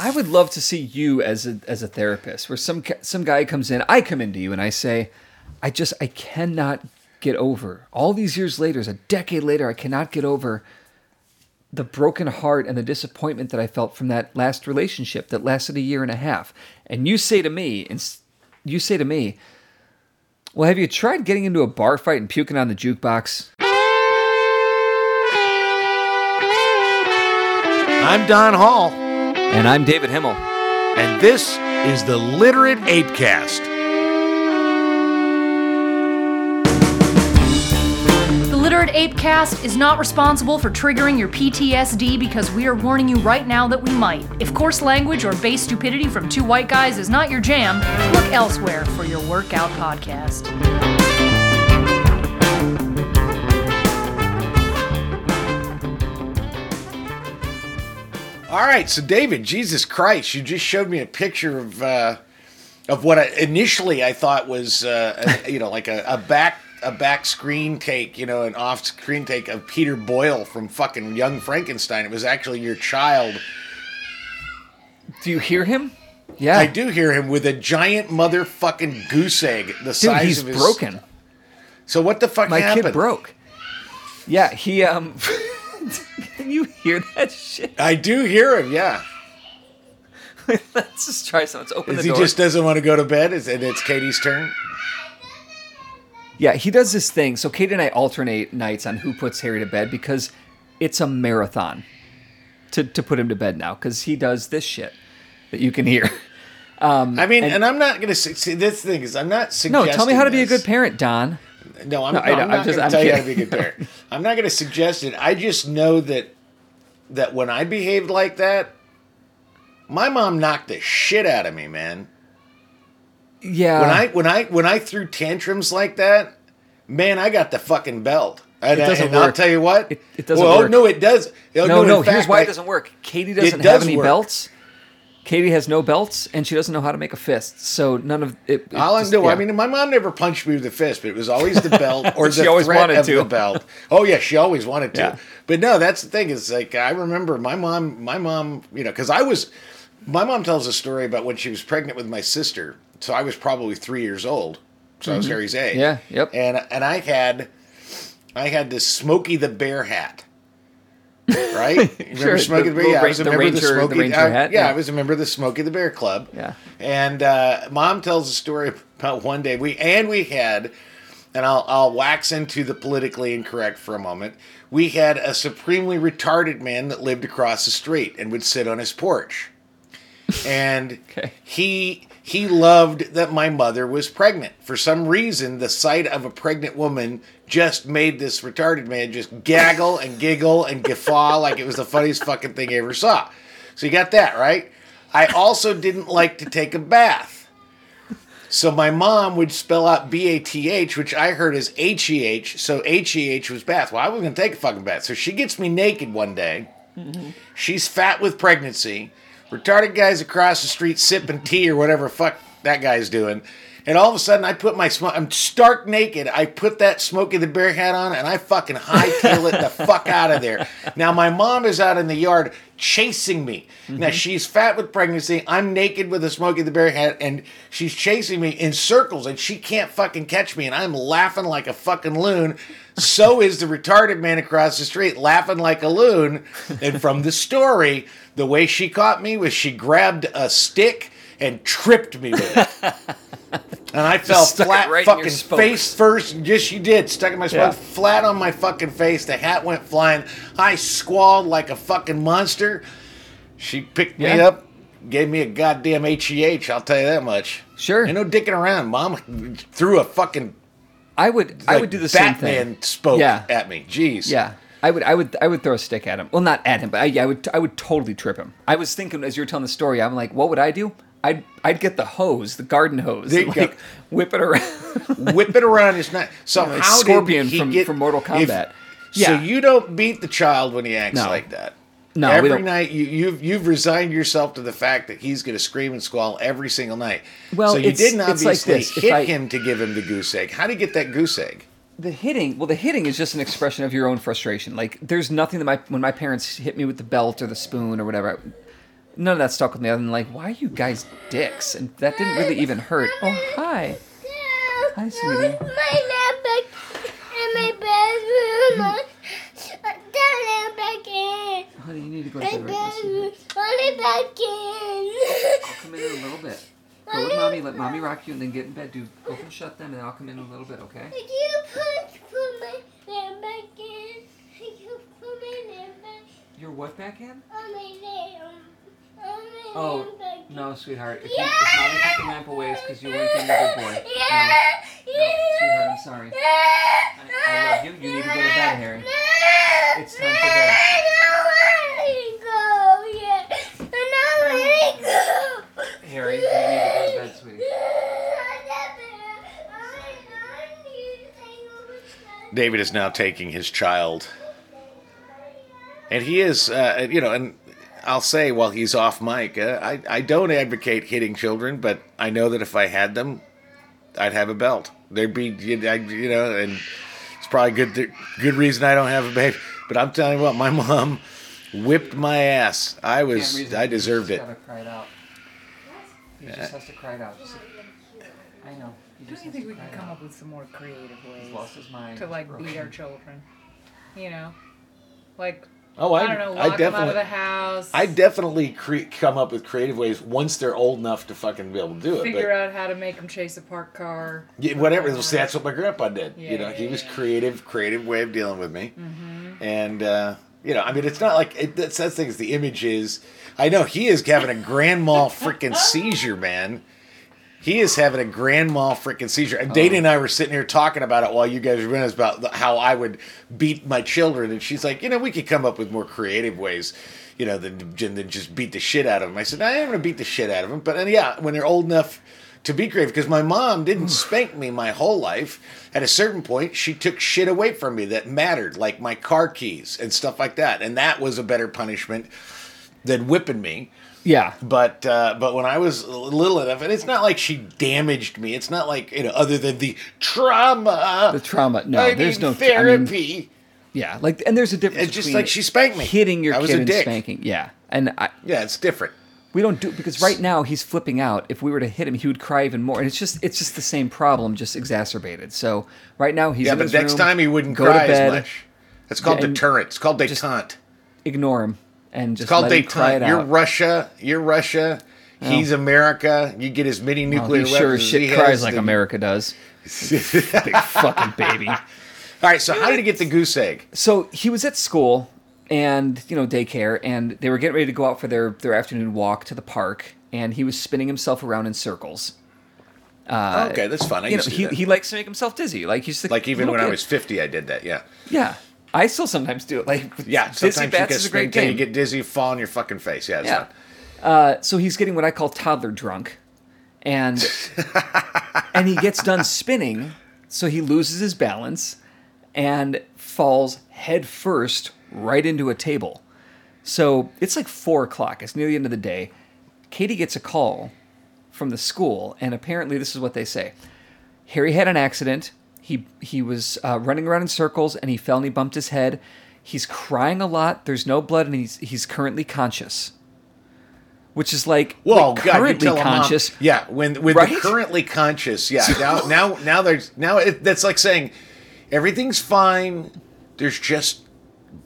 I would love to see you as a as a therapist, where some some guy comes in, I come into you, and I say, I just I cannot get over all these years later, a decade later, I cannot get over the broken heart and the disappointment that I felt from that last relationship that lasted a year and a half. And you say to me, and you say to me, well, have you tried getting into a bar fight and puking on the jukebox? I'm Don Hall, And I'm David Himmel. and this is the Literate Apecast. The Literate Apecast is not responsible for triggering your PTSD because we are warning you right now that we might. If coarse language or base stupidity from two white guys is not your jam, look elsewhere for your workout podcast. All right, so David, Jesus Christ, you just showed me a picture of uh, of what I, initially I thought was uh, a, you know like a, a back a back screen take, you know, an off screen take of Peter Boyle from fucking Young Frankenstein. It was actually your child. Do you hear him? Yeah. I do hear him with a giant motherfucking goose egg the Dude, size he's of his. broken. So what the fuck My happened? kid broke. Yeah, he um you hear that shit? I do hear him. Yeah. Let's just try some. Let's open Is the he door. just doesn't want to go to bed? Is and it's Katie's turn? Yeah, he does this thing. So Katie and I alternate nights on who puts Harry to bed because it's a marathon to, to put him to bed now because he does this shit that you can hear. Um, I mean, and, and- I'm not gonna su- see. This thing is, I'm not suggesting. No, tell me how to be a good parent, Don. No, I'm, No, no, I'm I'm not going to tell you how to be a good parent. I'm not going to suggest it. I just know that that when I behaved like that, my mom knocked the shit out of me, man. Yeah. When I when I when I threw tantrums like that, man, I got the fucking belt. And, It doesn't and I'll tell you what, It- it doesn't work. well, work. no, it does. No, in no, here's why I- it doesn't work. Katie doesn't does have any work. belts. Katie has no belts, and she doesn't know how to make a fist. So none of it. it All I just- know, I mean, my mom never punched me with a fist, but it was always the belt or She the always threat wanted of to. the belt. Oh yeah, she always wanted to. Yeah. But no, that's the thing. Is like I remember my mom. My mom, you know, because I was. My mom tells a story about when she was pregnant with my sister. So I was probably three years old. So I was Harry's age. Mm-hmm. Yeah, yep. And and I had, I had this Smokey the Bear hat. Right? You Remember Sure, Smokey the the, Bear? Yeah, I was a the member of the Ranger- the Smokey Ranger I- hat, Yeah, yeah. I was a member of the Smokey the Bear Club. Yeah. And uh, mom tells a story about one day we and we had, and I'll I'll wax into the politically incorrect for a moment. We had a supremely retarded man that lived across the street and would sit on his porch, and Okay. he he loved that my mother was pregnant. For some reason, the sight of a pregnant woman just made this retarded man just gaggle and giggle and guffaw like it was the funniest fucking thing he ever saw. So you got that, right? I also didn't like to take a bath. So my mom would spell out B A T H, which I heard as H E H. So H E H was bath. Well, I wasn't going to take a fucking bath. So she gets me naked one day. She's fat with pregnancy. Retarded guys across the street sipping tea or whatever fuck that guy's doing. And all of a sudden, I put my smoke. I'm stark naked. I put that Smokey the Bear hat on, and I fucking hightail it the fuck out of there. Now my mom is out in the yard chasing me. Now mm-hmm. she's fat with pregnancy. I'm naked with a Smokey the Bear hat, and she's chasing me in circles, and she can't fucking catch me. And I'm laughing like a fucking loon. So is the retarded man across the street laughing like a loon. And from the story, the way she caught me was she grabbed a stick and tripped me with it. And I fell flat right fucking face first. Yes, she did. Stuck in my Yeah. flat on my fucking face. The hat went flying. I squalled like a fucking monster. She picked me Yeah. up, gave me a goddamn HEH. I'll tell you that much. Sure. Ain't no dicking around. Mom threw a fucking I would. I would do the same Batman thing. spoke Yeah. at me. Jeez. Yeah. I would, I would, I would throw a stick at him. Well, not at him, but I, yeah, I would, I would totally trip him. I was thinking as you were telling the story, I'm like, what would I do? I'd, I'd get the hose, the garden hose, There and, you like go. whip it around. Whip it around his neck. So like how Scorpion did he from- get from Mortal if- Kombat. So you don't beat the child when he acts No. like that. No, every night you, you've you've resigned yourself to the fact that he's going to scream and squall every single night. Well, so you didn't like obviously this. Hit I- him to give him the goose egg. How do you get that goose egg? the hitting, well, the hitting is just an expression of your own frustration. Like, there's nothing that my when my parents hit me with the belt or the spoon or whatever. None of that stuck with me. Other than like, why are you guys dicks? And that didn't really even hurt. Oh hi, Hi, sweetie. My laptop in my bedroom. Down back in. honey, you need to go to bed right. Only back in. I'll come in in a little bit. Go with mommy. Let mommy rock you, and then get in bed. Do open shut them, and I'll come in in a little bit. Okay? Did you put put my lamp back in? Did you put my lamp back You're what back in? on oh, my lamp? On my Oh lamp back in. no, sweetheart. If, Yeah. you, if mommy took the lamp away, it's because you weren't being a good boy. No, Yeah. no, sweetheart. I'm sorry. I, I love you. You need to go to bed, Harry. It's time for bed. I don't want to go yet. I don't want to go. Harry, you need to go to bed, sweetie. David is now taking his child, and he is, uh, you know, and I'll say while he's off mic, uh, I I don't advocate hitting children, but I know that if I had them, I'd have a belt. There'd be, you I- you know, and it's probably good good reason I don't have a baby. But I'm telling you what, my mom whipped my ass. I was, I deserved it. Gotta cry it out. He just has to cry it out. Just- I know. He just don't you think we can come out. up with some more creative ways He's lost his mind. to like Broken. beat our children. You know, like Oh, I, I, don't know, I lock them out definitely, of the house. I definitely cre- come up with creative ways once they're old enough to fucking be able to do it. figure but- out how to make them chase a parked car. Yeah, whatever. That's what my grandpa did. Yeah, you know, yeah, he was creative, creative way of dealing with me. Mm-hmm. And uh, you know, I mean, it's not like it, that's that's the thing. Is the image is. I know he is having a grand mal freaking seizure, man. He is having a grand mal freaking seizure. And Dana oh. and I were sitting here talking about it while you guys were us about how I would beat my children, and she's like, you know, we could come up with more creative ways. You know, than, than just beat the shit out of them. I said, I am gonna beat the shit out of them, but and yeah, when they're old enough to be creative, because my mom didn't spank me my whole life. At a certain point, she took shit away from me that mattered, like my car keys and stuff like that, and that was a better punishment than whipping me. Yeah. But uh, but when I was little enough, and it's not like she damaged me. It's not like you know, other than the trauma. The trauma. No, I there's need no I mean, therapy. yeah, like, and there's a difference. It's just like she spanked me. Hitting your I was kid a and dick. spanking. Yeah, and I, yeah, it's different. we don't do because right now he's flipping out. If we were to hit him, he would cry even more, and it's just it's just the same problem, just exacerbated. So right now he's Yeah, but next room, time he wouldn't go to cry bed, as much. It's called Yeah, deterrent. It's called detente. Ignore him and just It's called cry it. You're out. Russia. You're Russia. He's America. You get as many nuclear he sure as weapons as shit he cries like then- America does. Big fucking baby. All right, so how did he get the goose egg? So he was at school and you know daycare, and they were getting ready to go out for their their afternoon walk to the park, and he was spinning himself around in circles. okay, that's fun. I Uh, You know, used to do he, that. he likes to make himself dizzy. Like he's like even when I was 50, I did that. Yeah. Yeah, I still sometimes do it. Like Yeah, dizzy sometimes you bats get is a great game. you get dizzy, fall on your fucking face. Yeah, it's Yeah. fun. Uh, so he's getting what I call toddler drunk, and and he gets done spinning, so he loses his balance and falls head first right into a table. So it's like four o'clock. It's near the end of the day. Katie gets a call from the school, and apparently this is what they say: Harry had an accident. He he was uh, running around in circles, and he fell and he bumped his head. He's crying a lot. There's no blood, and he's he's currently conscious. Which is like, well, like, currently a mom- conscious. yeah, when when Right? currently conscious. Yeah, now now now there's now it, that's like saying everything's fine. There's just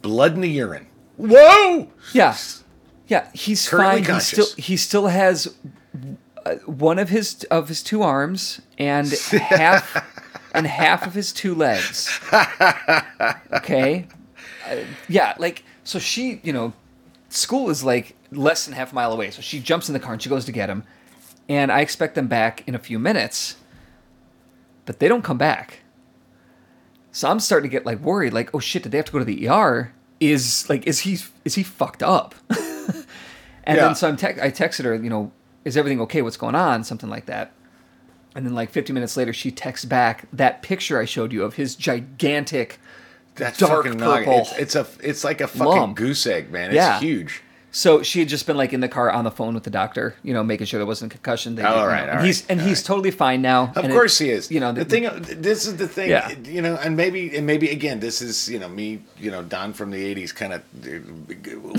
blood in the urine. Whoa! Yeah, yeah. He's Currently fine. He conscious. still he still has uh, one of his of his two arms and half and half of his two legs. Okay. Uh, yeah, like so she, you know, school is like less than half a mile away. So she jumps in the car and she goes to get him, and I expect them back in a few minutes. But they don't come back. So I'm starting to get like worried, like, oh shit, did they have to go to the ER? Is like, is he is he fucked up? and Yeah. then so I'm te- I texted her, you know, is everything okay? What's going on? Something like that. And then like 50 minutes later, she texts back that picture I showed you of his gigantic. That's Dark fucking purple It's, it's a it's like a fucking lump. goose egg, man. It's Yeah. huge. So she had just been like in the car on the phone with the doctor, you know, making sure there wasn't concussion. They Oh, all right, know, all and he's and he's right. totally fine now. Of and it- course he is. You know, the thing. This is the thing. Yeah. You know, and maybe and maybe again, this is you know me. You know, Don from the '80s, kind of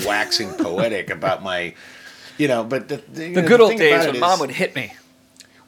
waxing poetic about my You know, but the, the, you The know, good the old days when mom would hit me.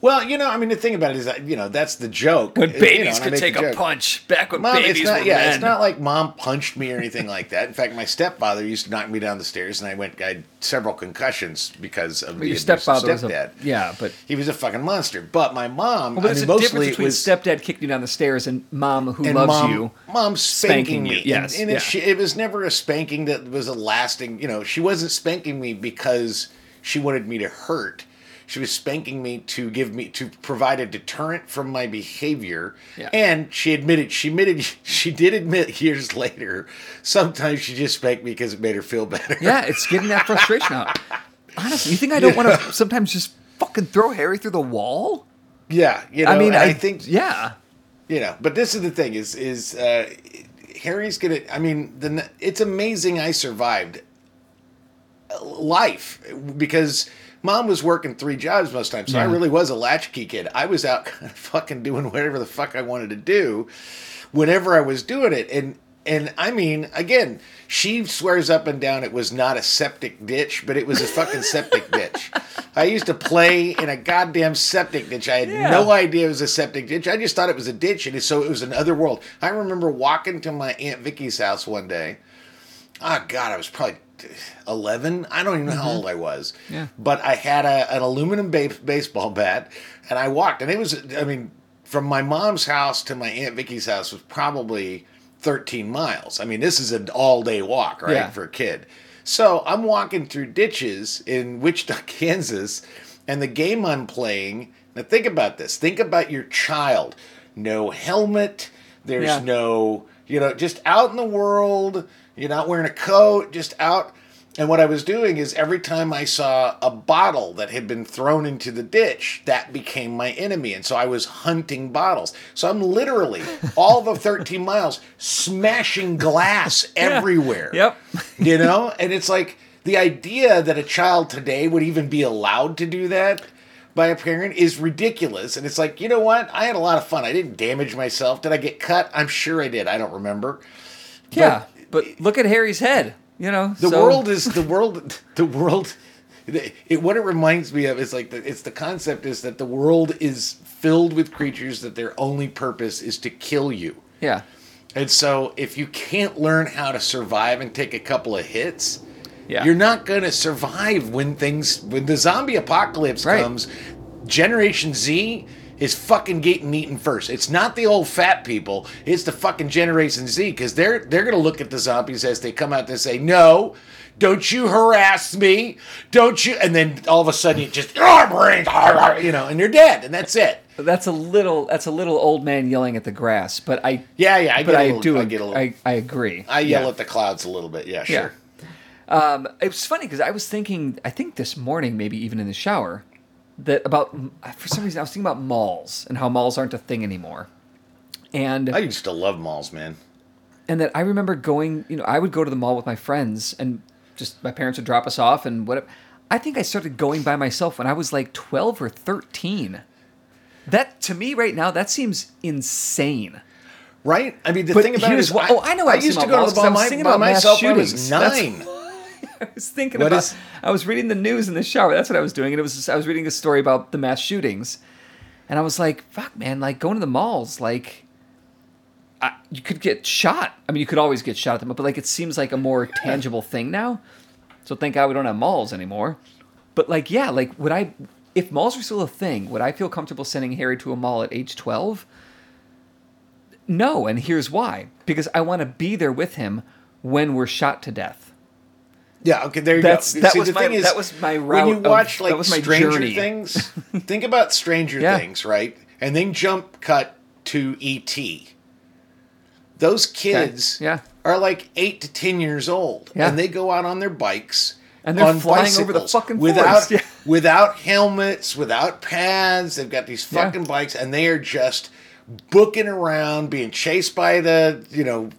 Well, you know, I mean, the thing about it is that you know that's the joke. When It- you babies know, could take a punch back when Mom, babies it's not. were Yeah, men. it's not like mom punched me or anything like that. In fact, my stepfather used to knock me down the stairs, and I went. I had several concussions because of the your stepfather stepdad. a yeah, but He was a fucking monster. But my mom, well, but I mean, a mostly difference between was stepdad kicking you down the stairs and mom who and loves mom, you. Mom spanking, spanking me. you, And- yes, and, yeah. it, she, it was never a spanking that was a lasting. You know, she wasn't spanking me because she wanted me to hurt. She was spanking me to give me to provide a deterrent from my behavior. Yeah. And she admitted she admitted she did admit years later. Sometimes she just spanked me because it made her feel better. Yeah, it's getting that frustration out. Honestly, you think I don't want to sometimes just fucking throw Harry through the wall? Yeah, you know. I mean, I, I think yeah, you know but this is the thing is is uh harry's gonna i mean the it's amazing i survived life because mom was working three jobs most times so i really was a latchkey kid. I was out kind of fucking doing whatever the fuck i wanted to do whenever i was doing it. And and i mean again she swears up and down it was not a septic ditch but it was a fucking septic ditch. I used to play in a goddamn septic ditch. I had Yeah. no idea it was a septic ditch. I just thought it was a ditch and so it was another world. I remember walking to my aunt vicky's house one day. Oh god i was probably 11 i don't even know how mm-hmm. old i was. Yeah. but i had a, an aluminum ba- baseball bat and i walked and it was i mean from my mom's house to my aunt vicky's house was probably 13 miles. I mean this is an all-day walk right Yeah. for a kid. So i'm walking through ditches in wichita kansas and the game i'm playing now think about this. Think about your child. No helmet. There's Yeah. no you know just out in the world you're not wearing a coat just out. And what i was doing is every time i saw a bottle that had been thrown into the ditch that became my enemy. And so i was hunting bottles. So i'm literally all the 13 miles smashing glass everywhere. Yep. you know? And it's like the idea that a child today would even be allowed to do that by a parent is ridiculous. And it's like you know what? I had a lot of fun. I didn't damage myself. Did i get cut? I'm sure i did. I don't remember. Yeah. But look at Harry's head. You know, the so- world is the world the world it, what it reminds me of is like the, it's the concept is that the world is filled with creatures that their only purpose is to kill you Yeah, and so if you can't learn how to survive and take a couple of hits yeah. you're not going to survive when things when the zombie apocalypse Right. comes generation z is fucking getting eaten first it's not the old fat people it's the fucking generation z because they're they're going to look at the zombies as they come out and say no don't you harass me don't you and then all of a sudden you just "Ah, brains, ah, ah," you know and you're dead and that's it That's a little. That's a little old man yelling at the grass. But I. yeah yeah i but I little, do. i get a little I, I agree. I yell Yeah. at the clouds a little bit yeah Yeah. sure Um, it was funny because I was thinking, I think this morning, maybe even in the shower, that about for some reason I was thinking about malls and how malls aren't a thing anymore, and i used to love malls man and that I remember going, you know, I would go to the mall with my friends and just my parents would drop us off and whatever. I think I started going by myself when I was like twelve or thirteen. That to me right now, that seems insane. Right? I mean, the But thing about it here's what- I, oh, I know I I've used to go to the 'cause I mall was my, thinking about myself when I was shootings. That's- nine. I was thinking What about. is- I was reading the news in the shower. That's what I was doing, and it was I was reading a story about the mass shootings, and I was like, "Fuck, man! Like going to the malls, like." I, you could get shot. I mean, you could always get shot at them, but like it seems like a more tangible thing now. So thank God we don't have malls anymore. But like, yeah, like would I, if malls were still a thing, would I feel comfortable sending Harry to a mall at age twelve? No, and here's why: because I want to be there with him when we're shot to death. Yeah, okay, there you That's- go. that See, was the my- thing is, that was my When you watch that like Stranger journey. Things, think about Stranger Yeah. Things, right? And then jump cut to ET. Those kids yeah. are like eight to ten years old, Yeah. and they go out on their bikes. And they're flying over the fucking without yeah. without helmets, without pads. They've got these fucking bikes, and they are just booking around, being chased by the you know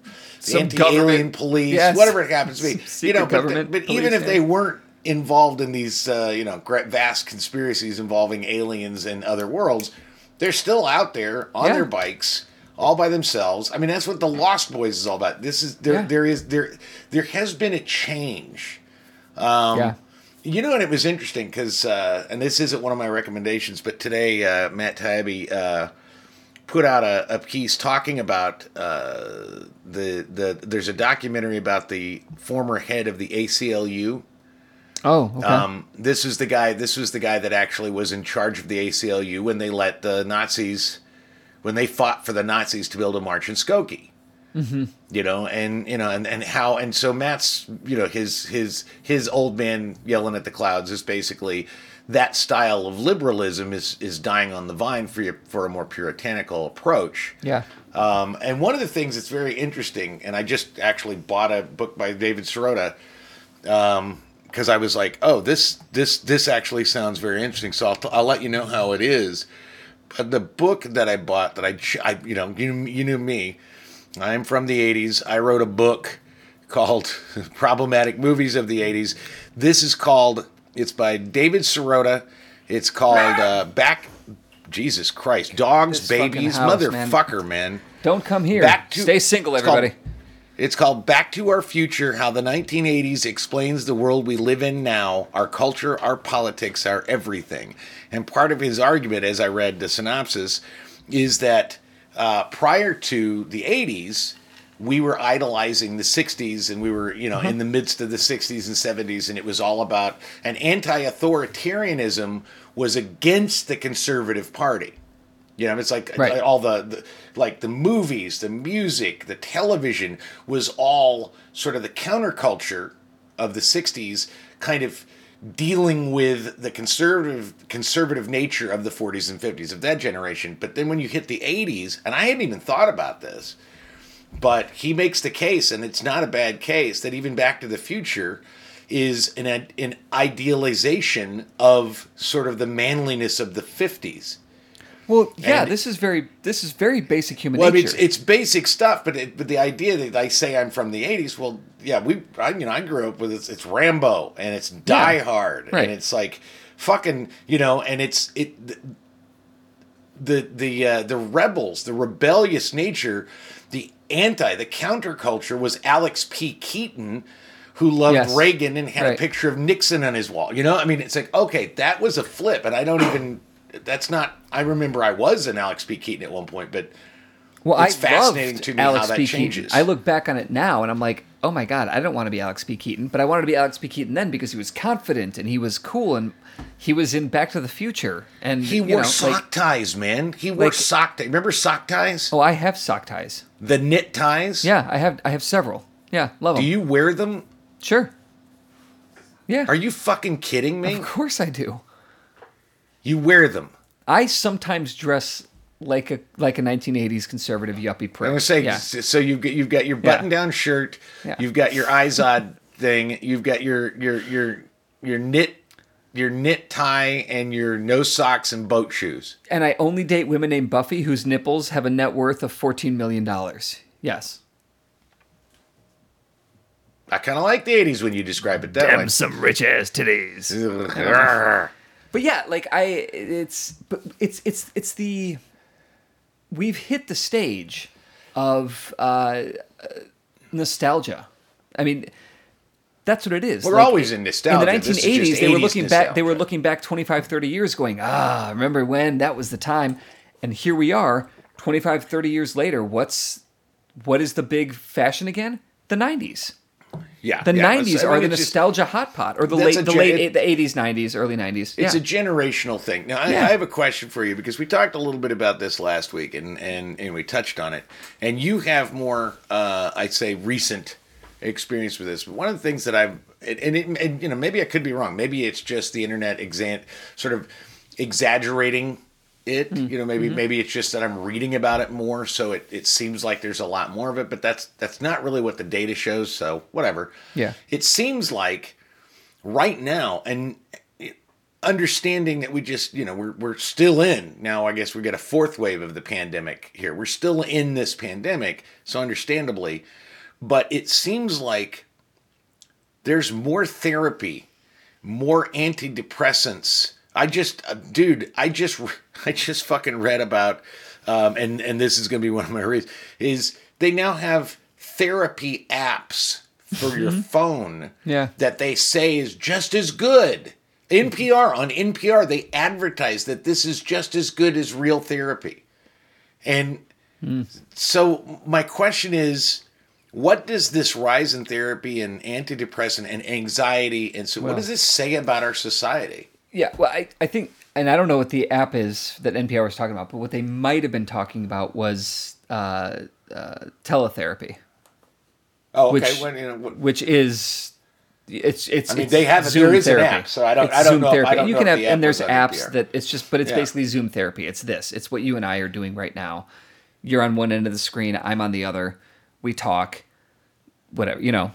anti-alien police, yes. whatever it happens to be. Some you know, but, government but even if they weren't involved in these uh, you know vast conspiracies involving aliens and other worlds, they're still out there on Yeah. their bikes. All by themselves. I mean, that's what the Lost Boys is all about. This is there. Yeah. There is there. There has been a change. Um, yeah. You know, and it was interesting because, uh, and this isn't one of my recommendations, but today uh, Matt Taibbi uh, put out a, a piece talking about uh, the the. There's a documentary about the former head of the ACLU. Oh, okay. Um, this is the guy. This was the guy that actually was in charge of the ACLU when they let the Nazis, when they fought for the Nazis to build a march in Skokie. Mm-hmm. You know, and you know, and, and how, and so Matt's, you know, his his his old man yelling at the clouds is basically that style of liberalism is is dying on the vine for your, for a more puritanical approach. yeah. Um, and one of the things that's very interesting, and I just actually bought a book by David Sirota because I was like, oh, this this this actually sounds very interesting. So I'll, t- I'll let you know how it is. But the book that I bought, that I, I you know, you you knew me. I'm from the '80s. I wrote a book called "Problematic Movies of the '80s." This is called. It's by David Sirota. It's called uh, Back. Jesus Christ, dogs, This fucking babies, house, man. motherfucker, man. Don't come here. Back to- Stay single, it's called- everybody. It's called Back to Our Future How the 1980s Explains the World We Live in Now, Our Culture, Our Politics, Our Everything. And part of his argument, as I read the synopsis, is that uh, prior to the 80s, we were idolizing the 60s and we were, you know, in uh-huh. the midst of the 60s and 70s, and it was all about an anti authoritarianism was against the conservative party. You know, it's like Right. all the, the like the movies, the music, the television was all sort of the counterculture of the '60s, kind of dealing with the conservative conservative nature of the 40s and 50s of that generation. But then when you hit the 80s, and I hadn't even thought about this, but he makes the case, and it's not a bad case, that even Back to the Future is an an idealization of sort of the manliness of the 50s. Well, yeah, And- this is very this is very basic human Well, I mean, it's, it's basic stuff, but it, but the idea that I say I'm from the '80s, well, yeah, we, I, you know, I grew up with it's, it's Rambo and it's Die Yeah. Hard Right. and it's like fucking, you know, and it's it the the uh, the rebels, the rebellious nature, the anti, the counterculture was Alex P. Keaton. Who loved Yes. Reagan and had a picture of Nixon on his wall? You know, I mean, it's like okay, that was a flip, and I don't even. That's not. I remember I was an Alex P. Keaton at one point, but well, it's I fascinating to me how Alex that P. changes. Keaton. I look back on it now and I'm like, oh my god, I don't want to be Alex P. Keaton, but I wanted to be Alex P. Keaton then because he was confident and he was cool and he was in Back to the Future and He wore know, sock like- ties, man. He wore like- sock ties. Remember sock ties? oh, I have sock ties. The knit ties? Yeah, I have I have several. Yeah, love Do them. Do you wear them? Sure. Yeah. Are you fucking kidding me? Of course I do. You wear them. I sometimes dress like a like a 1980s conservative yuppie prick. I'm gonna say yeah. so. You've got you've got your button-down shirt. Yeah. You've got your Izod thing. You've got your your your your knit your knit tie and your no socks and boat shoes. and I only date women named Buffy whose nipples have a net worth of 14 million dollars. Yes. I kind of like the '80s when you describe it that way. some rich ass titties. Ugh. But yeah, like I, it's, but it's, it's, it's the, we've hit the stage of uh, uh, nostalgia. I mean, that's what it is. We're always in nostalgia. In the This is 1980s, they were 80s looking back. They were looking back 25, 30 years, going, ah, remember when that was the time? And here we are, 25, 30 years later. What's, what is the big fashion again? The 90s. Yeah, The yeah, 90s it's- I are mean, the it's just- nostalgia hot pot, or the late, a the gen- late, the 80s, 90s, early 90s. It's yeah. a generational thing. Now, I, Yeah. I have a question for you because we talked a little bit about this last week, and and and we touched on it. And you have more, uh, I'd say, recent experience with this. But one of the things that I've and, and, it, and you know maybe I could be wrong. Maybe it's just the internet sort of exaggerating it. Mm. You know, maybe Mm-hmm. maybe it's just that I'm reading about it more, so it, it seems like there's a lot more of it. But that's that's not really what the data shows. So whatever. Yeah. It seems like right now and understanding that we just you know we're, we're still in now i guess we get a fourth wave of the pandemic here we're still in this pandemic so understandably but it seems like there's more therapy more antidepressants i just uh, dude i just i just fucking read about um, and and this is going to be one of my reads is they now have therapy apps for your phone Yeah. that they say is just as good. NPR on NPR they advertise that this is just as good as real therapy. And so my question is what does this rise in therapy and antidepressant and anxiety and so what does this say about our society? Yeah, well, I, I think, and I don't know what the app is that NPR was talking about, but what they might have been talking about was uh, uh, teletherapy, Oh, okay. which Well, you know, what- which is it's it's. I mean, it's they have Zoom there is an therapy. app, so I don't- It's I don't Zoom know if- I Therapy. don't you know can have, the and there's apps NPR. that it's just, but it's Yeah. basically Zoom therapy. It's this. It's what you and I are doing right now. You're on one end of the screen. I'm on the other. We talk. Whatever you know.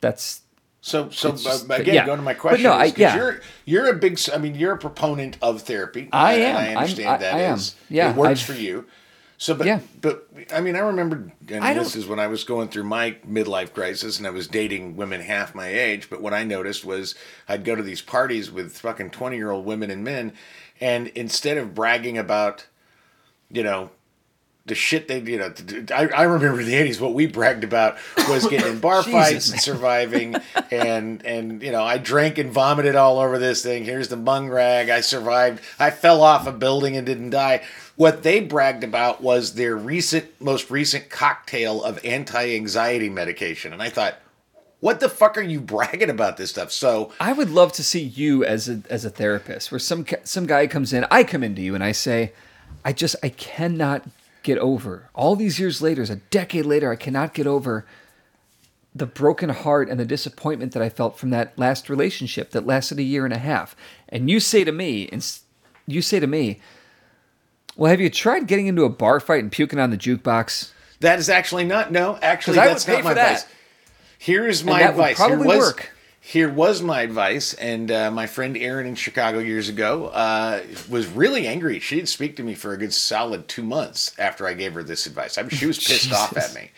That's So, so just- again, yeah. going to my But question, no, I- 'cause yeah. you're you're a big, I mean, you're a proponent of therapy. I am. I I'm- understand I- that I am. is- Yeah, it works I've- for you. So, but Yeah. but I mean, I remember, and I this is when I was going through my midlife crisis, and I was dating women half my age. But what I noticed was I'd go to these parties with fucking twenty year old women and men, and instead of bragging about, you know, the shit they you know I, I remember the 80s what we bragged about was getting in bar fights and surviving. And and you know I drank and vomited all over this thing. Here's the mung rag. I survived. I fell off a building and didn't die. What they bragged about was their recent most recent cocktail of anti-anxiety medication. And I thought what the fuck are you bragging about this stuff? So I would love to see you as a as a therapist, where some some guy comes in, I come into you, and I say, I just I cannot get over all these years later, a decade later, I cannot get over the broken heart and the disappointment that I felt from that last relationship that lasted a year and a half. And you say to me, and you say to me, well, have you tried getting into a bar fight and puking on the jukebox? that is actually not no actually I would that's pay not for my that. advice Here's my that would advice. Here probably was, work. Here was my advice, and uh, my friend Erin in Chicago years ago uh, was really angry. She didn't speak to me for a good solid two months after I gave her this advice. I mean, she was pissed off at me.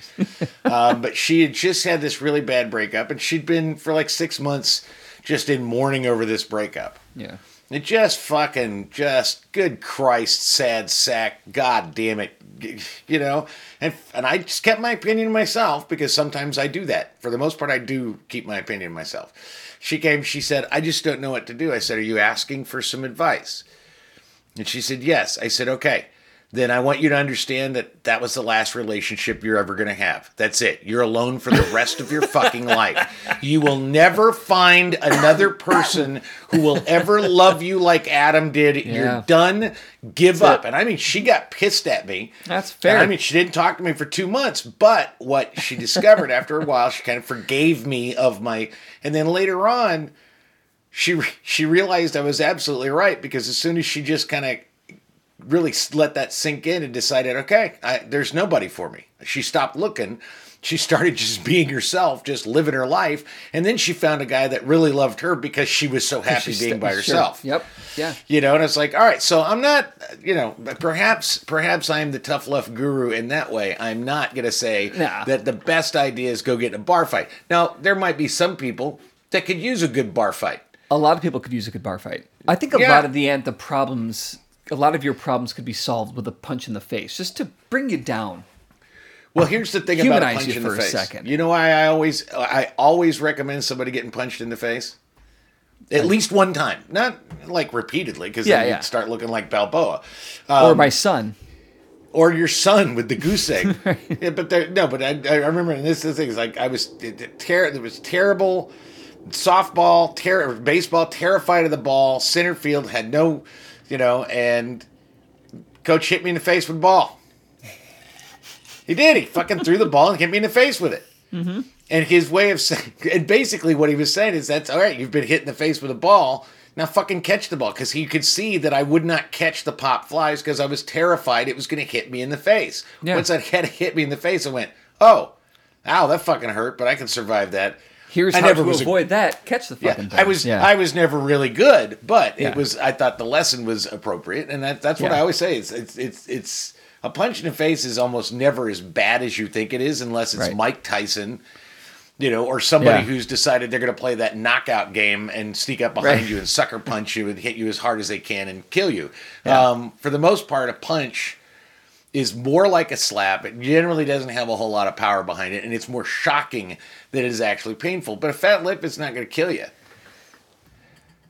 Um, but she had just had this really bad breakup, and she'd been for like six months just in mourning over this breakup. Yeah. It just fucking just good Christ, sad sack. God damn it, you know. And and I just kept my opinion to myself because sometimes I do that. For the most part, I do keep my opinion to myself. She came. She said, "I just don't know what to do." I said, "Are you asking for some advice?" And she said, "Yes." I said, "Okay." Then I want you to understand that that was the last relationship you're ever going to have. That's it. You're alone for the rest of your fucking life. You will never find another person who will ever love you like Adam did. Yeah. You're done. Give That's up. it. And I mean, she got pissed at me. That's And fair. I mean, she didn't talk to me for two months, but what she discovered after a while, she kind of forgave me of my. And then later on, she she realized I was absolutely right because as soon as she just kind of really let that sink in and decided, okay, I, there's nobody for me. She stopped looking. She started just being herself, just living her life, and then she found a guy that really loved her because she was so happy She's being st- by sure. herself Yep. Yeah. you know and it's like all right so i'm not you know perhaps perhaps i'm the tough love guru in that way i'm not going to say Nah. that the best idea is go get in a bar fight now there might be some people that could use a good bar fight a lot of people could use a good bar fight. I think a Yeah. lot of the end, the problems, a lot of your problems could be solved with a punch in the face, just to bring you down. well here's the thing about a punch you in the for a face second. you know why i always i always recommend somebody getting punched in the face at least one time not like repeatedly because Yeah, then yeah. you'd start looking like balboa or um, my son. or your son with the goose egg. yeah, but there, no, but I, I remember and this is the thing is like I was it, it, ter- it was terrible. Softball, ter- baseball, terrified of the ball. Center field had no, you know, and coach hit me in the face with the ball. He did. He fucking threw the ball and hit me in the face with it. Mm-hmm. And his way of saying, and basically what he was saying is, that's all right. You've been hit in the face with a ball. Now fucking catch the ball because he could see that I would not catch the pop flies because I was terrified it was going to hit me in the face. Yeah. Once that had hit me in the face, I went, "Oh, ow, that fucking hurt," but I can survive that. Here's I how never to was a- avoid that. Catch the Yeah, fucking thing. I was Yeah. I was never really good, but Yeah. it was I thought the lesson was appropriate, and that, that's what Yeah. I always say. It's it's it's it's a punch in the face is almost never as bad as you think it is, unless it's Right. Mike Tyson, you know, or somebody Yeah. who's decided they're going to play that knockout game and sneak up behind Right. you and sucker punch you and hit you as hard as they can and kill you. Yeah. Um, for the most part, a punch is more like a slap. It generally doesn't have a whole lot of power behind it, and it's more shocking than it is actually painful. But a fat lip is not going to kill you.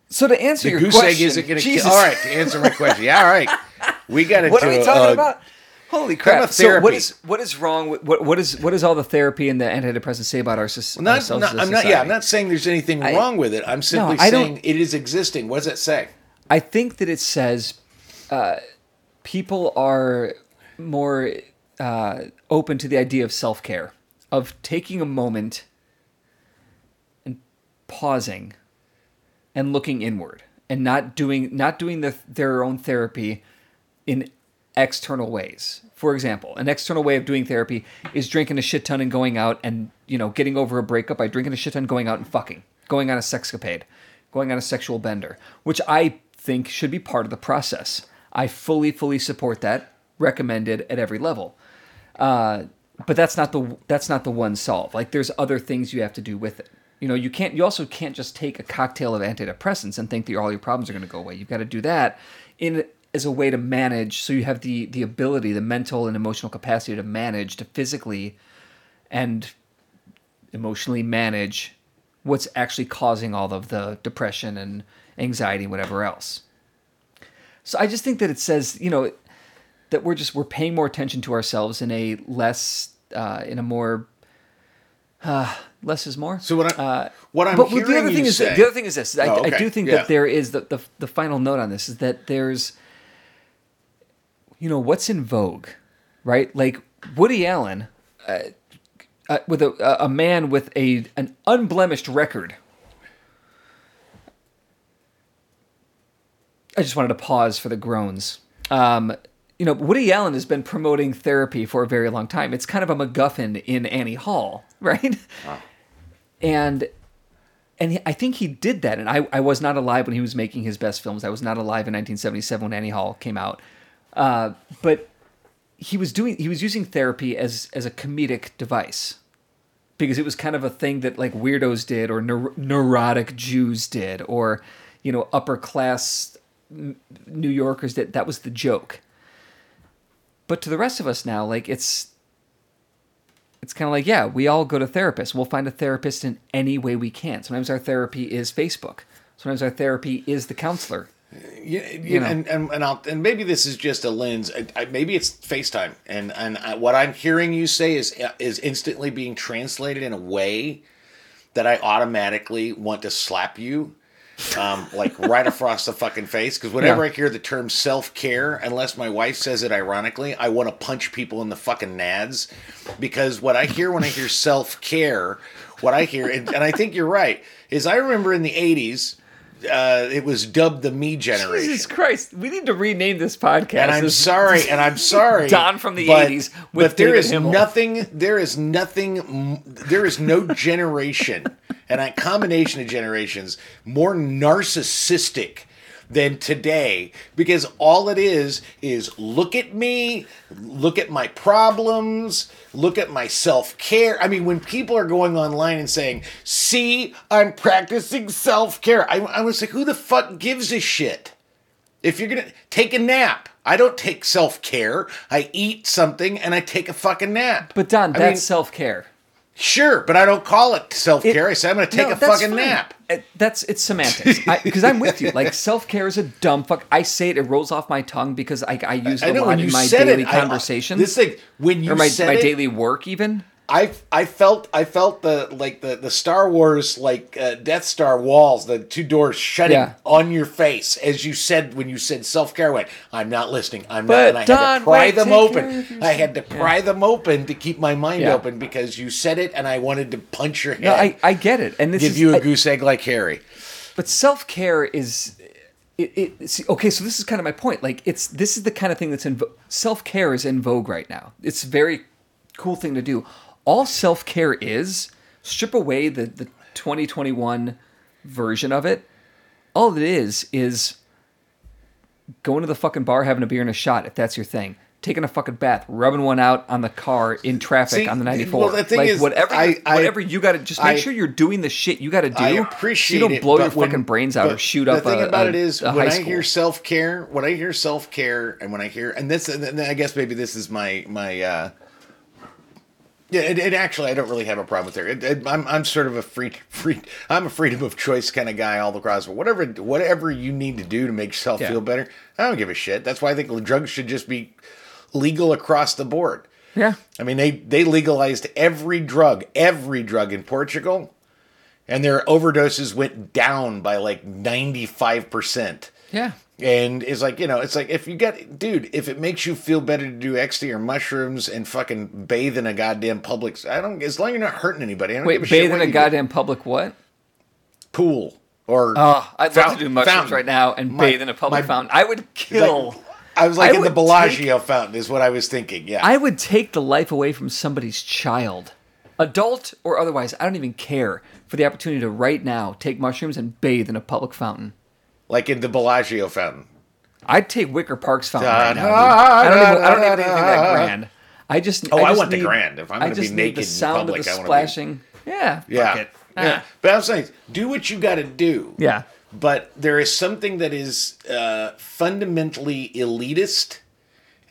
So to answer The your goose question, egg isn't going to kill. All right, to answer my question. Yeah, all right. We got it. What are we talking about? Holy crap! So what is what is wrong with what what is what does all the therapy and the antidepressants say about our soc- Not, ourselves not, I'm not. Yeah, I'm not saying there's anything I- wrong with it. I'm simply don't- saying it is existing. What does it say? I think that it says uh, people are more uh, open to the idea of self care, of taking a moment and pausing and looking inward, and not doing not doing the, their own therapy in external ways. For example, an external way of doing therapy is drinking a shit ton and going out and you know getting over a breakup by drinking a shit ton, going out and fucking, going on a sexcapade, going on a sexual bender, which I think should be part of the process. I fully, fully support that. Recommended at every level. Uh, but that's not the that's not the one solve. Like there's other things you have to do with it. You know, you can't. You also can't just take a cocktail of antidepressants and think that all your problems are going to go away. You've got to do that in as a way to manage, so you have the the ability, the mental and emotional capacity to manage, to physically and emotionally manage what's actually causing all of the depression and anxiety and whatever else. So I just think that it says, you know, that we're just we're paying more attention to ourselves in a less uh, in a more uh, less is more. So what I- uh, what I'm but hearing the other thing is say- the other thing is this. I, Oh, I do think Yeah. that there is the, the the final note on this is that there's you know what's in vogue, right? Like Woody Allen, uh, uh, with a a man with a an unblemished record. I just wanted to pause for the groans. Um, you know, Woody Allen has been promoting therapy for a very long time. It's kind of a MacGuffin in Annie Hall, right? Wow. And and he, I think he did that. And I, I was not alive when he was making his best films. I was not alive in 1977 when Annie Hall came out. Uh, but he was doing he was using therapy as as a comedic device because it was kind of a thing that like weirdos did or neur- neurotic Jews did or you know upper class New Yorkers did. That was the joke. But to the rest of us now, like it's it's kind of like yeah, we all go to therapists. We'll find a therapist in any way we can. Sometimes our therapy is Facebook. Sometimes our therapy is the counselor. Yeah, you know. and and and, I'll, and maybe this is just a lens. I, I, maybe it's FaceTime, and and I, what I'm hearing you say is uh, is instantly being translated in a way that I automatically want to slap you, um, like right across the fucking face. Because whenever Yeah. I hear the term self care, unless my wife says it ironically, I want to punch people in the fucking nads. Because what I hear when I hear self care, what I hear, and, and I think you're right, is I remember in the '80s. Uh, it was dubbed the me generation. Jesus Christ, we need to rename this podcast. And I'm as- sorry, and I'm sorry. Don from the but- 80s with But there David is Himmel. nothing, there is nothing, there is no generation, and a combination of generations, more narcissistic than today because all it is is look at me, look at my problems, look at my self care. I mean, when people are going online and saying, see, I'm practicing self care, I, I was like, who the fuck gives a shit? If you're gonna take a nap, I don't take self care. I eat something and I take a fucking nap. But Don, I that's self care. Sure, but I don't call it self care. I say I'm gonna take a fucking nap. Uh, that's it's semantics. Because I'm with you. Like self care is a dumb fuck. I say it; it rolls off my tongue because I, I use it I a know lot in you my daily it. I- this thing when you or my, my it, daily work, even. I I felt I felt the like the the Star Wars like uh, Death Star walls, the two doors shutting Yeah. on your face as you said when you said self care. Went, I'm not listening. I'm But not. And I had to pry wait, them open. I had to pry them open to keep my mind Yeah. open because you said it, and I wanted to punch your head. No, I, I get it, and this give is you a I- goose egg like Harry. But self care is. It, it see, okay, so this is kind of my point. Like, it's this is the kind of thing that's in vo- self care is in vogue right now. It's a very cool thing to do. All self care is strip away the the 2021 version of it. All it is is going to the fucking bar, having a beer and a shot, if that's your thing. taking a fucking bath, rubbing one out on the car in traffic See, on the 94. well, the thing like is, whatever, I- I- whatever you got to just make I- sure you're doing the shit you got to do. I so appreciate you don't blow but your when- fucking brains out or shoot up. The thing a, about a- it is, when I hear self care, when I hear self care, and when I hear, and this, and I guess maybe this is my my. uh yeah, it, it actually I don't really have a problem with it. It, it. I'm I'm sort of a free free I'm a freedom of choice kind of guy all across. But whatever whatever you need to do to make yourself Yeah. feel better, I don't give a shit. That's why I think drugs should just be legal across the board. yeah, I mean, they they legalized every drug, every drug in Portugal, and their overdoses went down by like ninety five percent. yeah. And it's like you know, it's like if you get, dude, if it makes you feel better to do ecstasy or mushrooms and fucking bathe in a goddamn public, I don't. As long as you're not hurting anybody, I Wait, shit bathe what in a you do. goddamn public what? pool or Oh, I'd love to do mushrooms fountain. right now and My- bathe in a public my- fountain. I would Like, kill. I was like I in the Bellagio fountain, is what I was thinking. Yeah, I would take the life away from somebody's child, adult or otherwise. I don't even care for the opportunity to right now take mushrooms and bathe in a public fountain. Like in the Bellagio fountain. I'd take Wicker Park's fountain Da, right now. dude. da, I don't even. I don't da, even need that grand. I just. Oh, I just want the need- grand. If I'm I gonna be just need naked the in sound public, of the I wanna be- splashing. Yeah. Yeah. Fuck it. yeah. Ah. But I'm saying, do what you got to do. Yeah. But there is something that is uh, fundamentally elitist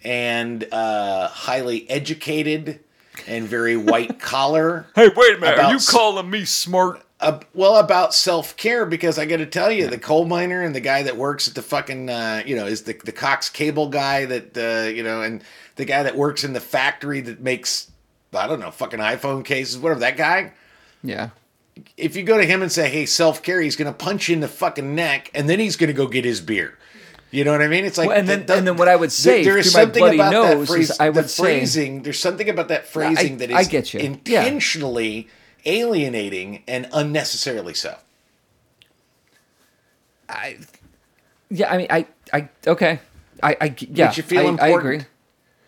and uh, highly educated and very white collar. Hey, wait a minute. About Are you s- calling me smart? Uh, well, about self care because I got to tell you, the coal miner and the guy that works at the fucking, uh, you know, is the the Cox Cable guy that uh, you know, and the guy that works in the factory that makes, I don't know, fucking iPhone cases, whatever. That guy, Yeah. if you go to him and say, "Hey, self care," he's gonna punch you in the fucking neck, and then he's gonna go get his beer. You know what I mean? It's like, Well, and then- the- the- and then what I would say there is something about that phrase. I the would say- phrasing. There's something about that phrasing that is I get you. Yeah. Intentionally alienating and unnecessarily so. I. Yeah. I mean, I. I. Okay. I. I yeah. you feel I, I agree.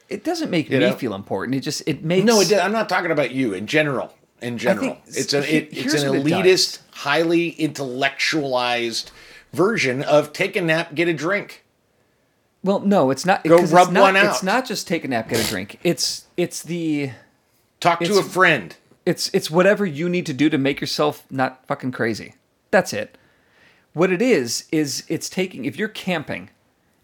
It doesn't make You me know? feel important. It just. It makes. No, it, I'm not talking about you in general. In general, think- it's a it, it's an what it elitist, highly intellectualized version of take a nap, get a drink. Well, no, it's not. Go rub it's not, one out. It's not just take a nap, get a drink. It's it's the Talk to a friend. It's it's whatever you need to do to make yourself not fucking crazy. That's it. What it is is it's taking if you're camping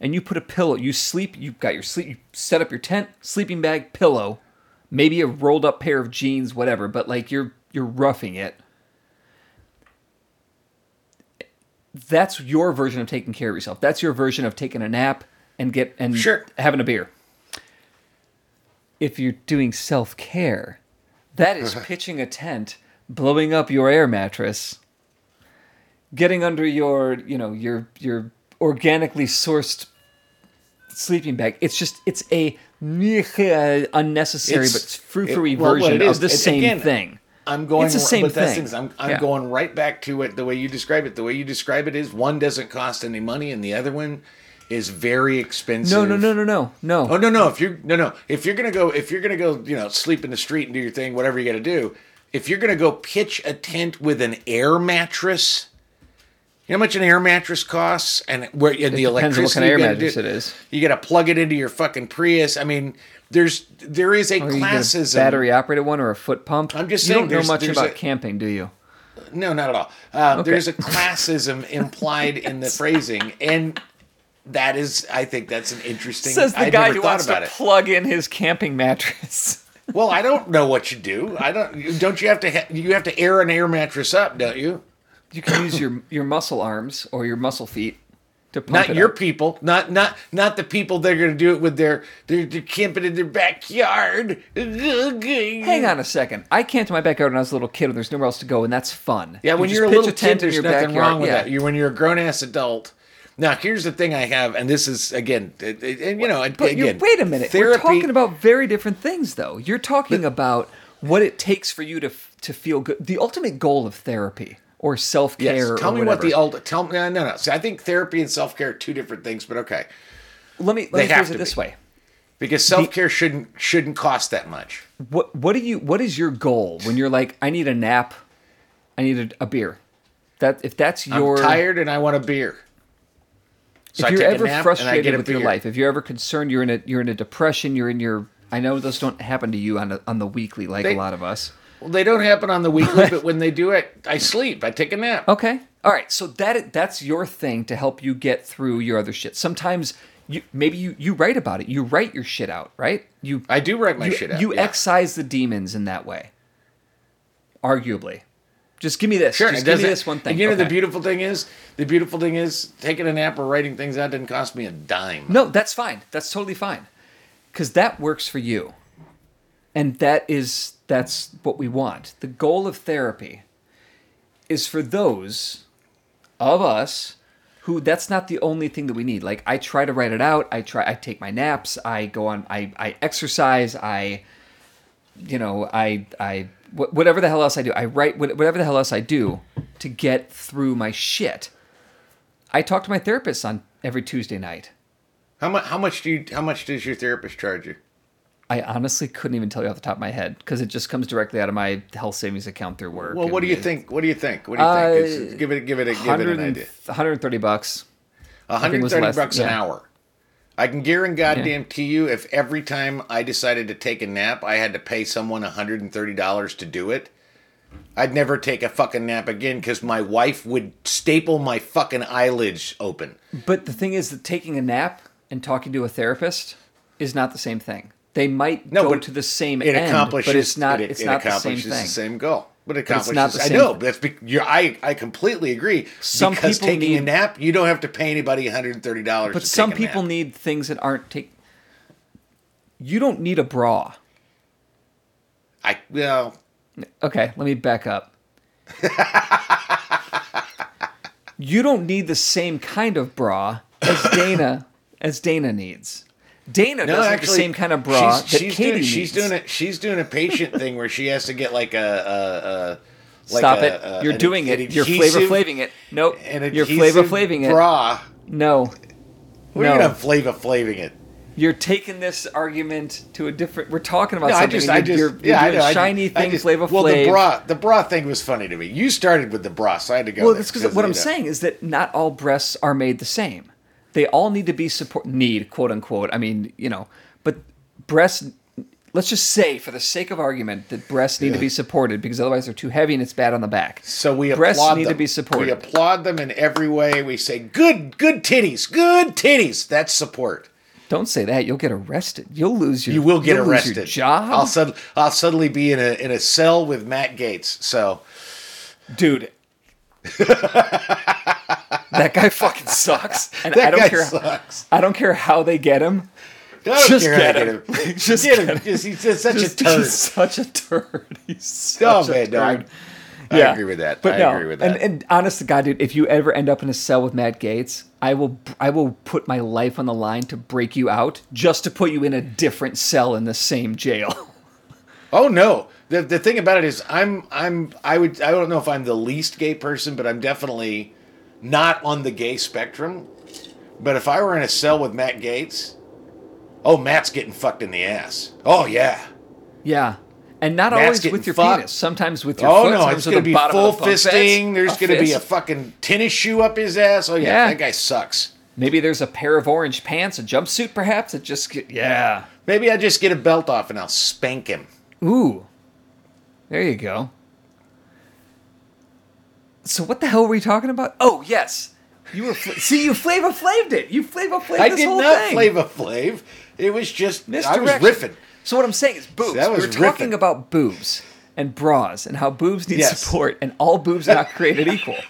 and you put a pillow, you sleep, you've got your sleep, you set up your tent, sleeping bag, pillow, maybe a rolled up pair of jeans, whatever, but like you're you're roughing it. That's your version of taking care of yourself. That's your version of taking a nap and get and Sure. having a beer. If you're doing self care, that is pitching a tent, blowing up your air mattress, getting under your, you know, your your organically sourced sleeping bag. It's just it's a uh, unnecessary It's- but frou-frou it- well, version of the it- same again, thing. I'm going. It's the same thing. things. I'm, I'm Yeah. going right back to it. The way you describe it. The way you describe it is one doesn't cost any money, and the other one is very expensive. No, no, no, no, no, no. Oh no, no. If you're no, no. If you're gonna go, if you're gonna go, you know, sleep in the street and do your thing, whatever you got to do. If you're gonna go pitch a tent with an air mattress, you know how much an air mattress costs, and where and the depends what kind of air mattress do- it is. You got to plug it into your fucking Prius. I mean, there's there is a Or you a classism. battery operated one or a foot pump. I'm just saying. you don't know much about a- camping, do you? No, not at all. Uh, Okay. There's a classism implied in the phrasing, and that is, I think, that's an interesting. Says the I guy who thought wants to it. plug in his camping mattress. well, I don't know what you do. I don't. Don't you have to? Ha- you have to air an air mattress up, don't you? You can use your your muscle arms or your muscle feet to pump Not it your up. people. Not not not the people that are going to do it with their they're, they're camping in their backyard. Hang on a second. I camped in my backyard when I was a little kid, and there's nowhere else to go, and that's fun. Yeah, You when you're a pitch little tent kid, in there's your nothing backyard. wrong with yeah. that. You when you're a grown ass adult. Now, here's the thing I have, and this is again, it- it- and you know, But you again, wait a minute. Therapy, We're talking about very different things, though. You're talking about what it takes for you to to feel good. The ultimate goal of therapy or self care. Yes. Tell me what the old. Tell me. No, no, no. See, I think therapy and self care are two different things, but okay. Let me they let me have phrase it this be. way. Because self care shouldn't shouldn't cost that much. What what do you what is your goal when you're like I need a nap, I need a, a beer. That if that's your I'm tired and I want a beer. So I if you're ever I frustrated with your life, if you're ever concerned, you're in a you're in a depression, you're in your. I know those don't happen to you on a, on the weekly like They- a lot of us. Well, they don't happen on the weekly, but when they do it, I sleep. I take a nap. Okay. All right. So that that's your thing to help you get through your other shit. Sometimes you maybe you you write about it. You write your shit out, right? You I do write my you, shit out. You yeah. excise the demons in that way. Arguably. Just give me this. Sure, Just give me this one thing. And you know the beautiful thing is, the beautiful thing is, taking a nap or writing things out didn't cost me a dime. No, that's fine. That's totally fine. Cuz that works for you. And that is that's what we want. The goal of therapy is for those of us who that's not the only thing that we need. Like I try to write it out. I try I take my naps, I go on I I exercise, I you know, I I whatever the hell else I do. I write wh- whatever the hell else I do to get through my shit. I talk to my therapist on every Tuesday night. How much? How much do you? How much does your therapist charge you? I honestly couldn't even tell you off the top of my head because it just comes directly out of my health savings account through work. Well, what do you think? What do you think? What do you think? It's- Uh, give it. Give it. A, give it an idea. 130 bucks. One think it hundred thirty bucks an hour. I can guarantee goddamn to you, if every time I decided to take a nap, I had to pay someone one hundred and thirty dollars to do it. I'd never take a fucking nap again because my wife would staple my fucking eyelids open. But the thing is that taking a nap and talking to a therapist is not the same thing. They might No, go but to the same It end, accomplishes. but it's not. It, it's it not the same accomplishes thing. the same goal. But it it's accomplishes. not the I know. That's be, you're, I I completely agree. Some because people taking a nap, you don't have to pay anybody one hundred and thirty dollars. But some people need things that aren't take. You don't need a bra. I well, Okay, let me back up. you don't need the same kind of bra as Dana as Dana needs. Dana No, doesn't actually, the same kind of bra she's, that she's Katie doing. She's doing it. She's doing a patient thing where she has to get like a. a, a like Stop a- it! a- You're doing it. You're flavor flaving it. Nope. An You're flavor flaving it. Bra. No. What no. are you gonna flavor flaving it? You're taking this argument to a different. We're talking about No, I something. just, and I you're, just, you're, yeah, I know. Shiny I thing, just- flavor Well, flav. the bra, the bra thing was funny to me. You started with the bra, so I had to go. Well, that's because what I'm know. saying is that not all breasts are made the same. They all need to be support need quote unquote. I mean, you know, but breasts. Let's just say, for the sake of argument, that breasts need to be supported because otherwise they're too heavy and it's bad on the back. So we breasts applaud need them. to be supported. We applaud them in every way. We say, "Good, good titties, good titties." That's support. Don't say that. You'll get arrested. You'll lose your. You will get arrested. Your job, I'll sud- I'll suddenly be in a in a cell with Matt Gaetz. So dude. that guy fucking sucks, and that I don't guy care. sucks. I don't care how they get him. I don't Just care get him. get him. Just get get him. Just- He's just such Just- a turd. He's such a turd. He's such Oh a man, no, I, turd. I agree with that. But I no, agree with that. And, and honest to God, dude, if you ever end up in a cell with Matt Gaetz, I will I will put my life on the line to break you out just to put you in a different cell in the same jail. Oh no. The the thing about it is I'm I'm I would I don't know if I'm the least gay person, but I'm definitely not on the gay spectrum. But if I were in a cell with Matt Gaetz, oh Matt's getting fucked in the ass. Oh yeah. yeah. And not Matt's always with your fucked. penis. Sometimes with your Oh foot. no, it's gonna the be full the fisting. There's A gonna be a fucking tennis shoe up his ass. Oh yeah, Yeah. that guy sucks. Maybe there's a pair of orange pants, a jumpsuit, perhaps. It just get, yeah. Maybe I just get a belt off and I'll spank him. Ooh, there you go. So what the hell were we talking about? Oh yes, you were. Fl- See, you flavor flaved it. You flavor flaved I did not thing. flavor flav. It was just I was riffing. So what I'm saying is boobs. We were talking about boobs and bras and how boobs need Yes. support and all boobs are not created equal.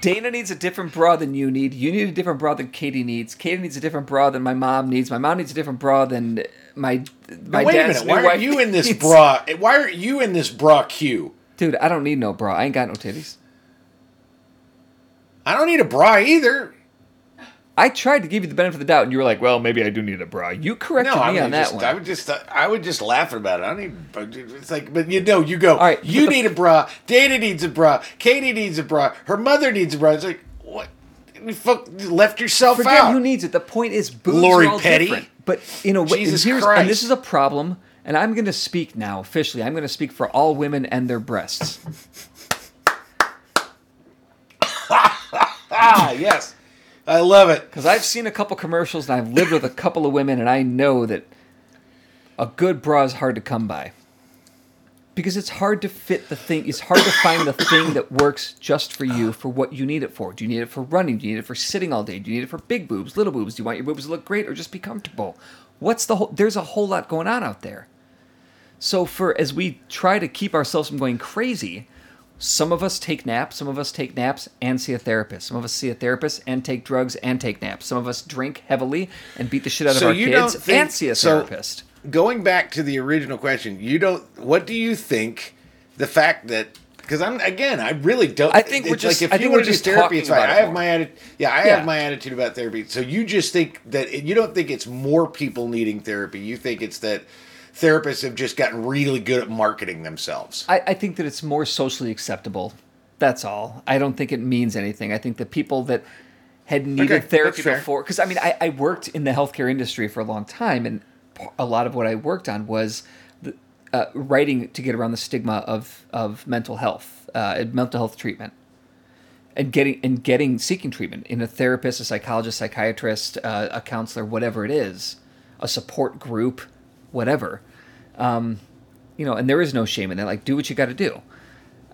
Dana needs a different bra than you need. You need a different bra than Katie needs. Katie needs a different bra than my mom needs. My mom needs a different bra than my my Now, wait a dad's minute. new Why are you in this needs. bra? Why are you in this bra queue? Dude, I don't need no bra. I ain't got no titties. I don't need a bra either. I tried to give you the benefit of the doubt, and you were like, "Well, maybe I do need a bra." You corrected No, me on that just, one. I would just, I would just laugh about it. I don't need. It's like, but you know, you go. All right, you but the- need a bra. Dana needs a bra. Katie needs a bra. Her mother needs a bra. It's like what? You fuck, left yourself Forget out. who needs it. The point is, boobs Lori are all Petty? different. But in a way, Jesus here's, Christ. and this is a problem. And I'm going to speak now officially. I'm going to speak for all women and their breasts. Ah, yes. I love it. Because I've seen a couple commercials and I've lived with a couple of women, and I know that a good bra is hard to come by. Because it's hard to fit the thing, it's hard to find the thing that works just for you for what you need it for. Do you need it for running? Do you need it for sitting all day? Do you need it for big boobs, little boobs? Do you want your boobs to look great or just be comfortable? What's the whole, there's a whole lot going on out there. So for as we try to keep ourselves from going crazy, some of us take naps, some of us take naps and see a therapist. Some of us see a therapist and take drugs and take naps. Some of us drink heavily and beat the shit out So of our kids think- and see a so- therapist. Going back to the original question, you don't. What do you think? The fact that because I'm again, I really don't. I think we're just- like if I you think want we're to do just therapy, it's fine. I have more. my attitude. Yeah, I Yeah. have my attitude about therapy. So you just think that it, you don't think it's more people needing therapy. You think it's that therapists have just gotten really good at marketing themselves. I, I think that it's more socially acceptable. That's all. I don't think it means anything. I think the people that had needed Okay, therapy before, because I mean, I, I worked in the healthcare industry for a long time, and a lot of what I worked on was the, uh, writing to get around the stigma of of mental health, uh, mental health treatment, and getting and getting seeking treatment in a therapist, a psychologist, psychiatrist, uh, a counselor, whatever it is, a support group, whatever. Um, you know, and there is no shame in that. Like, do what you got to do.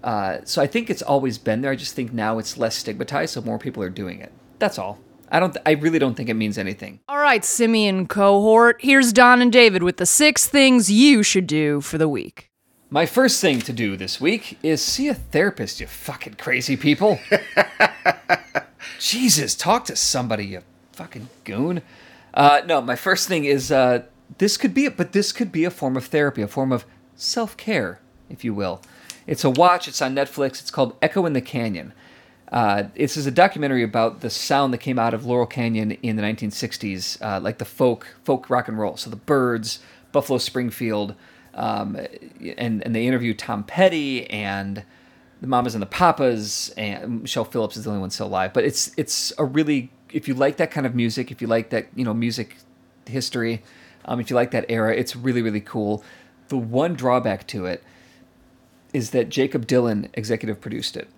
Uh, so I think it's always been there. I just think now it's less stigmatized, so more people are doing it. That's all. I don't. I really don't think it means anything. All right, Simian cohort, here's Don and David with the six things you should do for the week. My first thing to do this week is see a therapist. You fucking crazy people. Jesus, talk to somebody, you fucking goon. Uh, no, my first thing is uh, this could be, it, but this could be a form of therapy, a form of self care, if you will. It's a watch. It's on Netflix. It's called Echo in the Canyon. Uh, this is a documentary about the sound that came out of Laurel Canyon in the 1960s, uh, like the folk folk rock and roll. So the Byrds, Buffalo Springfield, um, and and they interview Tom Petty and the Mamas and the Papas, and Michelle Phillips is the only one still alive. But it's it's a really if you like that kind of music, if you like that you know music history, um, if you like that era, it's really really cool. The one drawback to it is that Jakob Dylan executive produced it.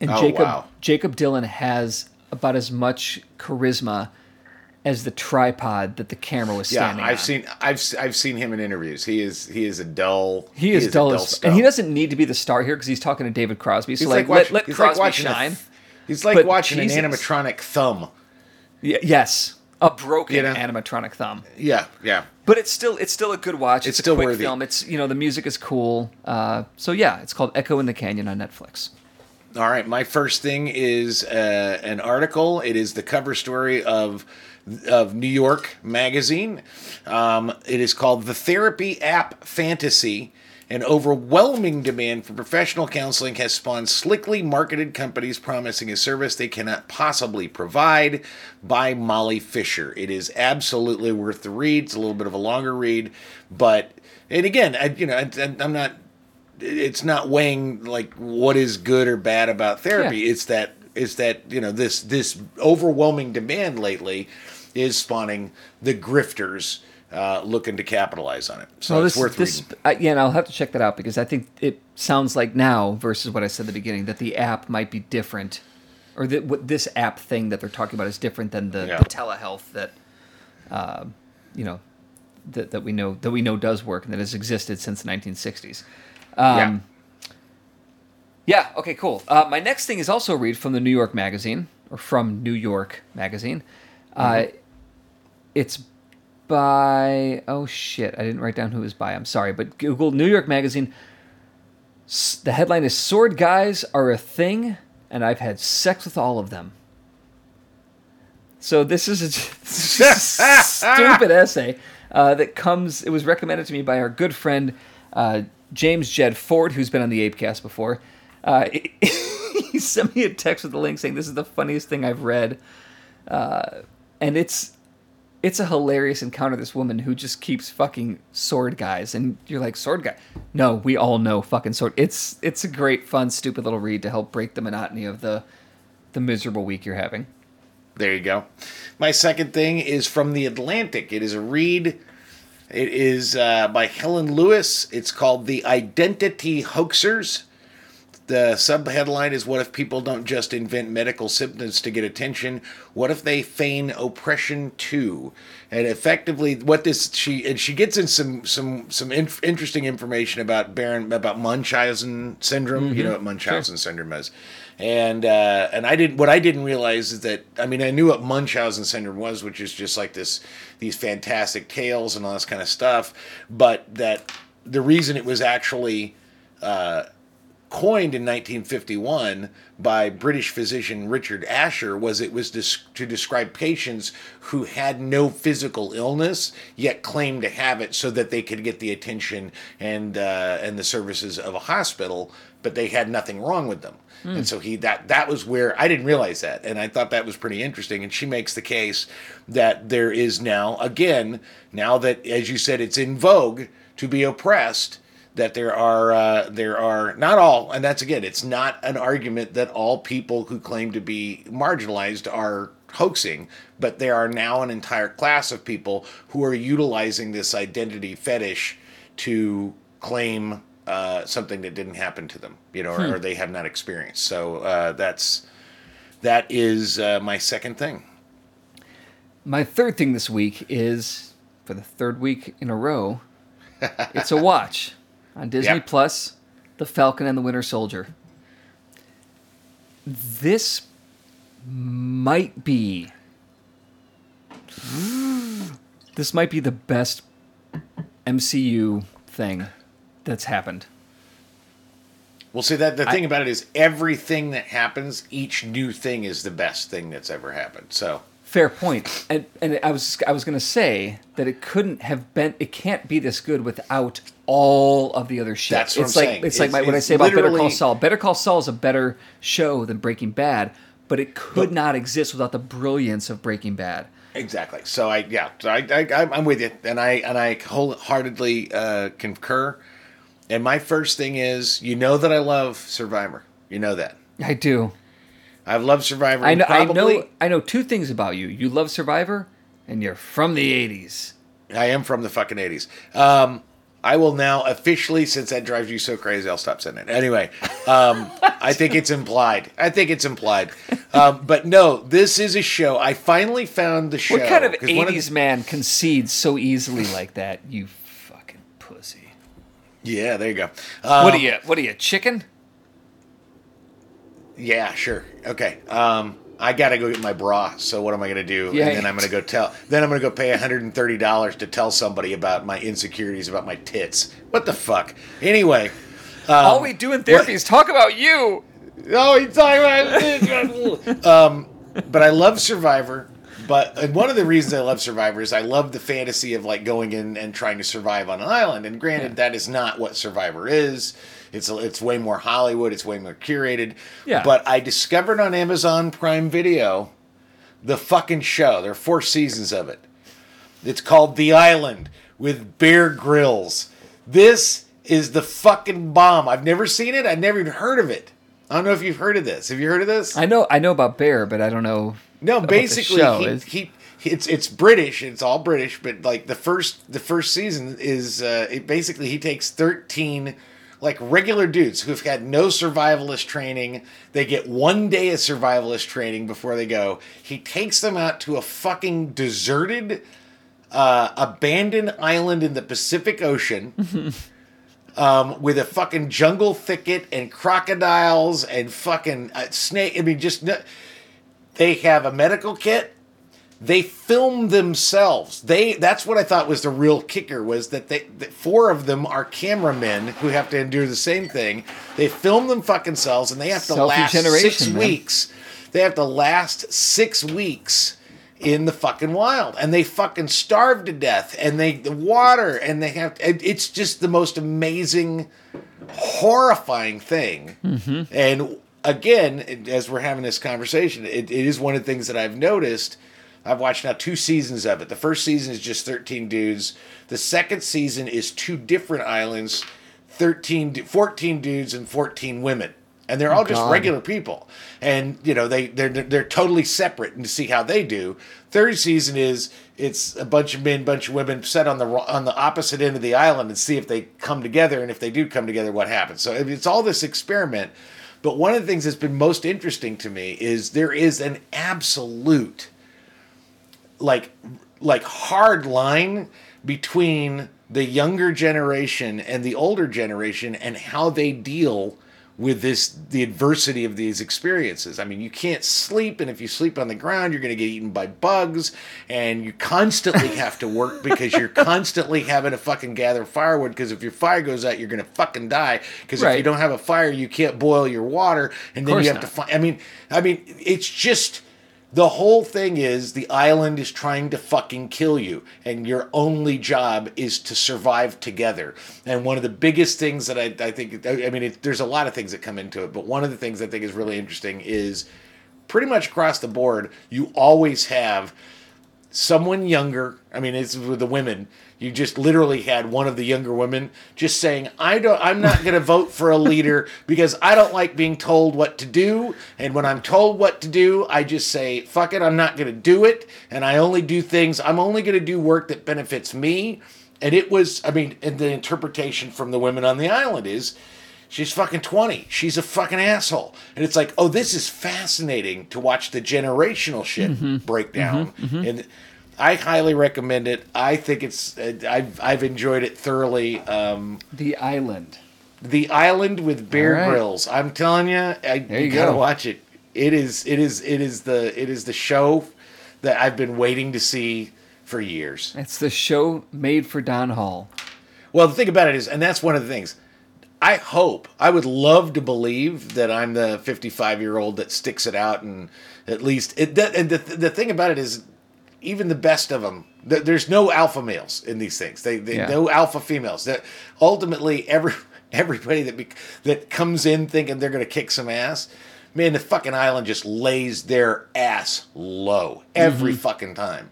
And Oh, Jakob wow. Jakob Dylan has about as much charisma as the tripod that the camera was standing. Yeah, I've on. seen I've I've seen him in interviews. He is he is a dull. he is a dull as, and he doesn't need to be the star here because he's talking to David Crosby. So He's like, watching- let, let Crosby a shine. th- he's like But watching Jesus. an animatronic thumb. Y- yes, a broken You know? animatronic thumb. Yeah, yeah. But it's still it's still a good watch. It's, It's a still quick worthy. film. It's you know the music is cool. Uh, so yeah, it's called Echo in the Canyon on Netflix. All right, my first thing is uh, an article. It is the cover story of of New York Magazine. Um, it is called "The Therapy App Fantasy." An overwhelming demand for professional counseling has spawned slickly marketed companies promising a service they cannot possibly provide. By Molly Fischer. It is absolutely worth the read. It's a little bit of a longer read, but and again, I, you know, I, I'm not it's not weighing like what is good or bad about therapy. Yeah. It's that it's that you know this this overwhelming demand lately is spawning the grifters uh, looking to capitalize on it. So Well, it's this, worth this, reading. uh, yeah, and I'll have to check that out because I think it sounds like now versus what I said at the beginning that the app might be different, or that what this app thing that they're talking about is different than the, Yeah. the telehealth that, uh, you know, that, that we know that we know does work and that has existed since the 1960s. Um, yeah. Okay. Cool. Uh, my next thing is also a read from the New York Magazine or from New York Magazine. Uh, it's by oh shit, I didn't write down who it was by. I'm sorry, but Google New York Magazine. The headline is "Sword Guys Are a Thing, and I've had sex with all of them." So this is a stupid essay uh, that comes. It was recommended to me by our good friend uh, James Jed Ford, who's been on the Apecast before. Uh, he sent me a text with the link saying this is the funniest thing I've read, uh, and it's it's a hilarious encounter. This woman who just keeps fucking sword guys, and you're like sword guy. No, we all know fucking sword. It's it's a great, fun, stupid little read to help break the monotony of the the miserable week you're having. There you go. My second thing is from The Atlantic. It is a read. It is uh, by Helen Lewis. It's called The Identity Hoaxers. The subheadline is What if people don't just invent medical symptoms to get attention? What if they feign oppression too? And effectively, what this she and she gets in some some some in, interesting information about Baron about Munchausen syndrome. You know what Munchausen syndrome is, and uh, and I didn't what I didn't realize is that I mean I knew what Munchausen syndrome was, which is just like this these fantastic tales and all this kind of stuff, but that the reason it was actually coined in 1951 by British physician Richard Asher was it was dis- to describe patients who had no physical illness yet claimed to have it so that they could get the attention and uh, and the services of a hospital but they had nothing wrong with them. And so he that that was where I didn't realize that and I thought that was pretty interesting and she makes the case that there is now again now that as you said it's in vogue to be oppressed that there are uh, there are not all, and that's again, it's not an argument that all people who claim to be marginalized are hoaxing, but there are now an entire class of people who are utilizing this identity fetish to claim uh, something that didn't happen to them, you know, or, or they have not experienced. So uh, that's that is uh, my second thing. My third thing this week is for the third week in a row, it's a watch on Disney Yep. Plus, The Falcon and the Winter Soldier. This might be this might be the best MCU thing that's happened. Well, see that the thing about it is everything that happens, each new thing is the best thing that's ever happened. So Fair point. And and I was I was gonna say that it couldn't have been it can't be this good without all of the other shit. That's what it's I'm like saying. it's like my, what I say about Better Call Saul. Better Call Saul is a better show than Breaking Bad, but it could not exist without the brilliance of Breaking Bad. Exactly. So I yeah, so I, I I'm- I'm with you, and I and I wholeheartedly uh, concur. And my first thing is, you know that I love Survivor. You know that I do. I've loved Survivor. I know I know I know two things about you. You love Survivor and you're from the eighties. I am from the fucking eighties. Um, I will now officially, since that drives you so crazy, I'll stop saying it. Anyway, um, I think it's implied. I think it's implied. Um, but no, this is a show. I finally found the show. What kind of 'cause one eighties man concedes so easily like that, you fucking pussy? yeah, there you go. Um, what are you what are you, chicken? Yeah, sure. Okay. Um, I gotta go get my bra. So what am I gonna do? Yeah. And then I'm gonna go tell. Then I'm gonna go pay 130 dollars to tell somebody about my insecurities about my tits. What the fuck? Anyway. All we do in therapy is talk about you. Oh, he's talking about. um, but I love Survivor. But and one of the reasons I love Survivor is I love the fantasy of like going in and trying to survive on an island. And granted, that is not what Survivor is. It's it's way more Hollywood. It's way more curated. Yeah. But I discovered on Amazon Prime Video the fucking show. There are four seasons of it. It's called The Island with Bear Grylls. This is the fucking bomb. I've never seen it. I've never even heard of it. I don't know if you've heard of this. Have you heard of this? I know I know about Bear, but I don't know. no, basically show. he, he it's it's British. It's all British, but like the first the first season is uh, it basically he takes thirteen like regular dudes who've had no survivalist training. They get one day of survivalist training before they go. He takes them out to a fucking deserted, uh, abandoned island in the Pacific Ocean. um, with a fucking jungle thicket and crocodiles and fucking uh, snake. I mean, just no- they have a medical kit. They film themselves. They that's what I thought was the real kicker was that they that four of them are cameramen who have to endure the same thing. They film them fucking selves and they have to last six man. weeks. They have to last six weeks in the fucking wild and they fucking starve to death and they the water and they have it's just the most amazing horrifying thing mm-hmm. and again as we're having this conversation it, it is one of the things that i've noticed i've watched now two seasons of it. The first season is just 13 dudes. The second season is two different islands 13 14 dudes and 14 women. And they're all just regular people. And you know they they're they're totally separate and to see how they do. Third season is it's a bunch of men bunch of women set on the on the opposite end of the island and see if they come together. And if they do come together what happens? So it's all this experiment. But one of the things that's been most interesting to me is there is an absolute like like hard line between the younger generation and the older generation and how they deal with this the adversity of these experiences. I mean, you can't sleep and if you sleep on the ground, you're going to get eaten by bugs and you constantly have to work because you're constantly having to fucking gather firewood because if your fire goes out, you're going to fucking die because if you don't have a fire, you can't boil your water and then you have to not. find I mean, I mean, it's just the whole thing is the island is trying to fucking kill you, and your only job is to survive together. And one of the biggest things that I, I think, I mean, it, there's a lot of things that come into it, but one of the things I think is really interesting is pretty much across the board, you always have someone younger. I mean, it's with the women. You just literally had one of the younger women just saying, "I don't. I'm not going to vote for a leader because I don't like being told what to do. And when I'm told what to do, I just say, fuck it. I'm not going to do it. And I only do things. I'm only going to do work that benefits me." And it was. I mean, and the interpretation from the women on the island is. She's fucking 20. She's a fucking asshole. And it's like, oh, this is fascinating to watch the generational shit mm-hmm. break down. Mm-hmm. Mm-hmm. And I highly recommend it. I think it's, uh, I've, I've enjoyed it thoroughly. Um, The Island. the Island with Bear right. Grylls. I'm telling you, I, you, you gotta go. watch it. It is, it is, it is the, it is the show that I've been waiting to see for years. It's the show made for Don Hall. Well, the thing about it is, and that's one of the things. I hope, I would love to believe that I'm the 55 year old that sticks it out and at least it. That, and the the thing about it is, even the best of them, th- there's no alpha males in these things. They, they Yeah. no alpha females. That ultimately every everybody that be, that comes in thinking they're going to kick some ass. Man, the fucking island just lays their ass low every mm-hmm. fucking time.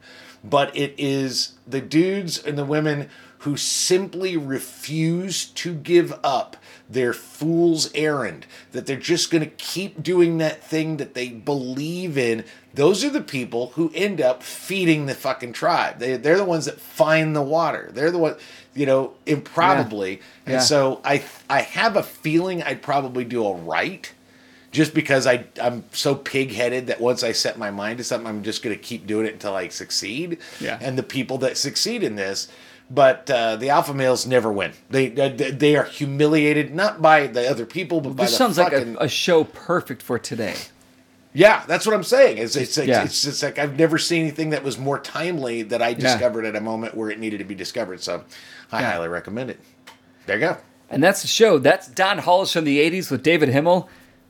But it is the dudes and the women who simply refuse to give up their fool's errand, that they're just going to keep doing that thing that they believe in. Those are the people who end up feeding the fucking tribe. They, they're the ones that find the water. They're the one, you know, improbably. And Yeah. so I, I have a feeling I'd probably do all right just because I I'm so pig-headed that once I set my mind to something, I'm just going to keep doing it until I succeed. Yeah. And the people that succeed in this, but uh, the alpha males never win. They they they are humiliated not by the other people, but by This the sounds like a, a show perfect for today. yeah, that's what I'm saying. It's it's like, Yeah. it's just like I've never seen anything that was more timely that I discovered at a moment where it needed to be discovered. So I Yeah. highly recommend it. There you go. And that's the show. That's Don Hollis from the 80s with David Himmel.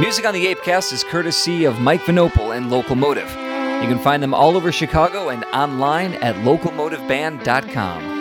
Music on the Apecast is courtesy of Mike Vinopal and Locomotive. You can find them all over Chicago and online at locomotiveband.com.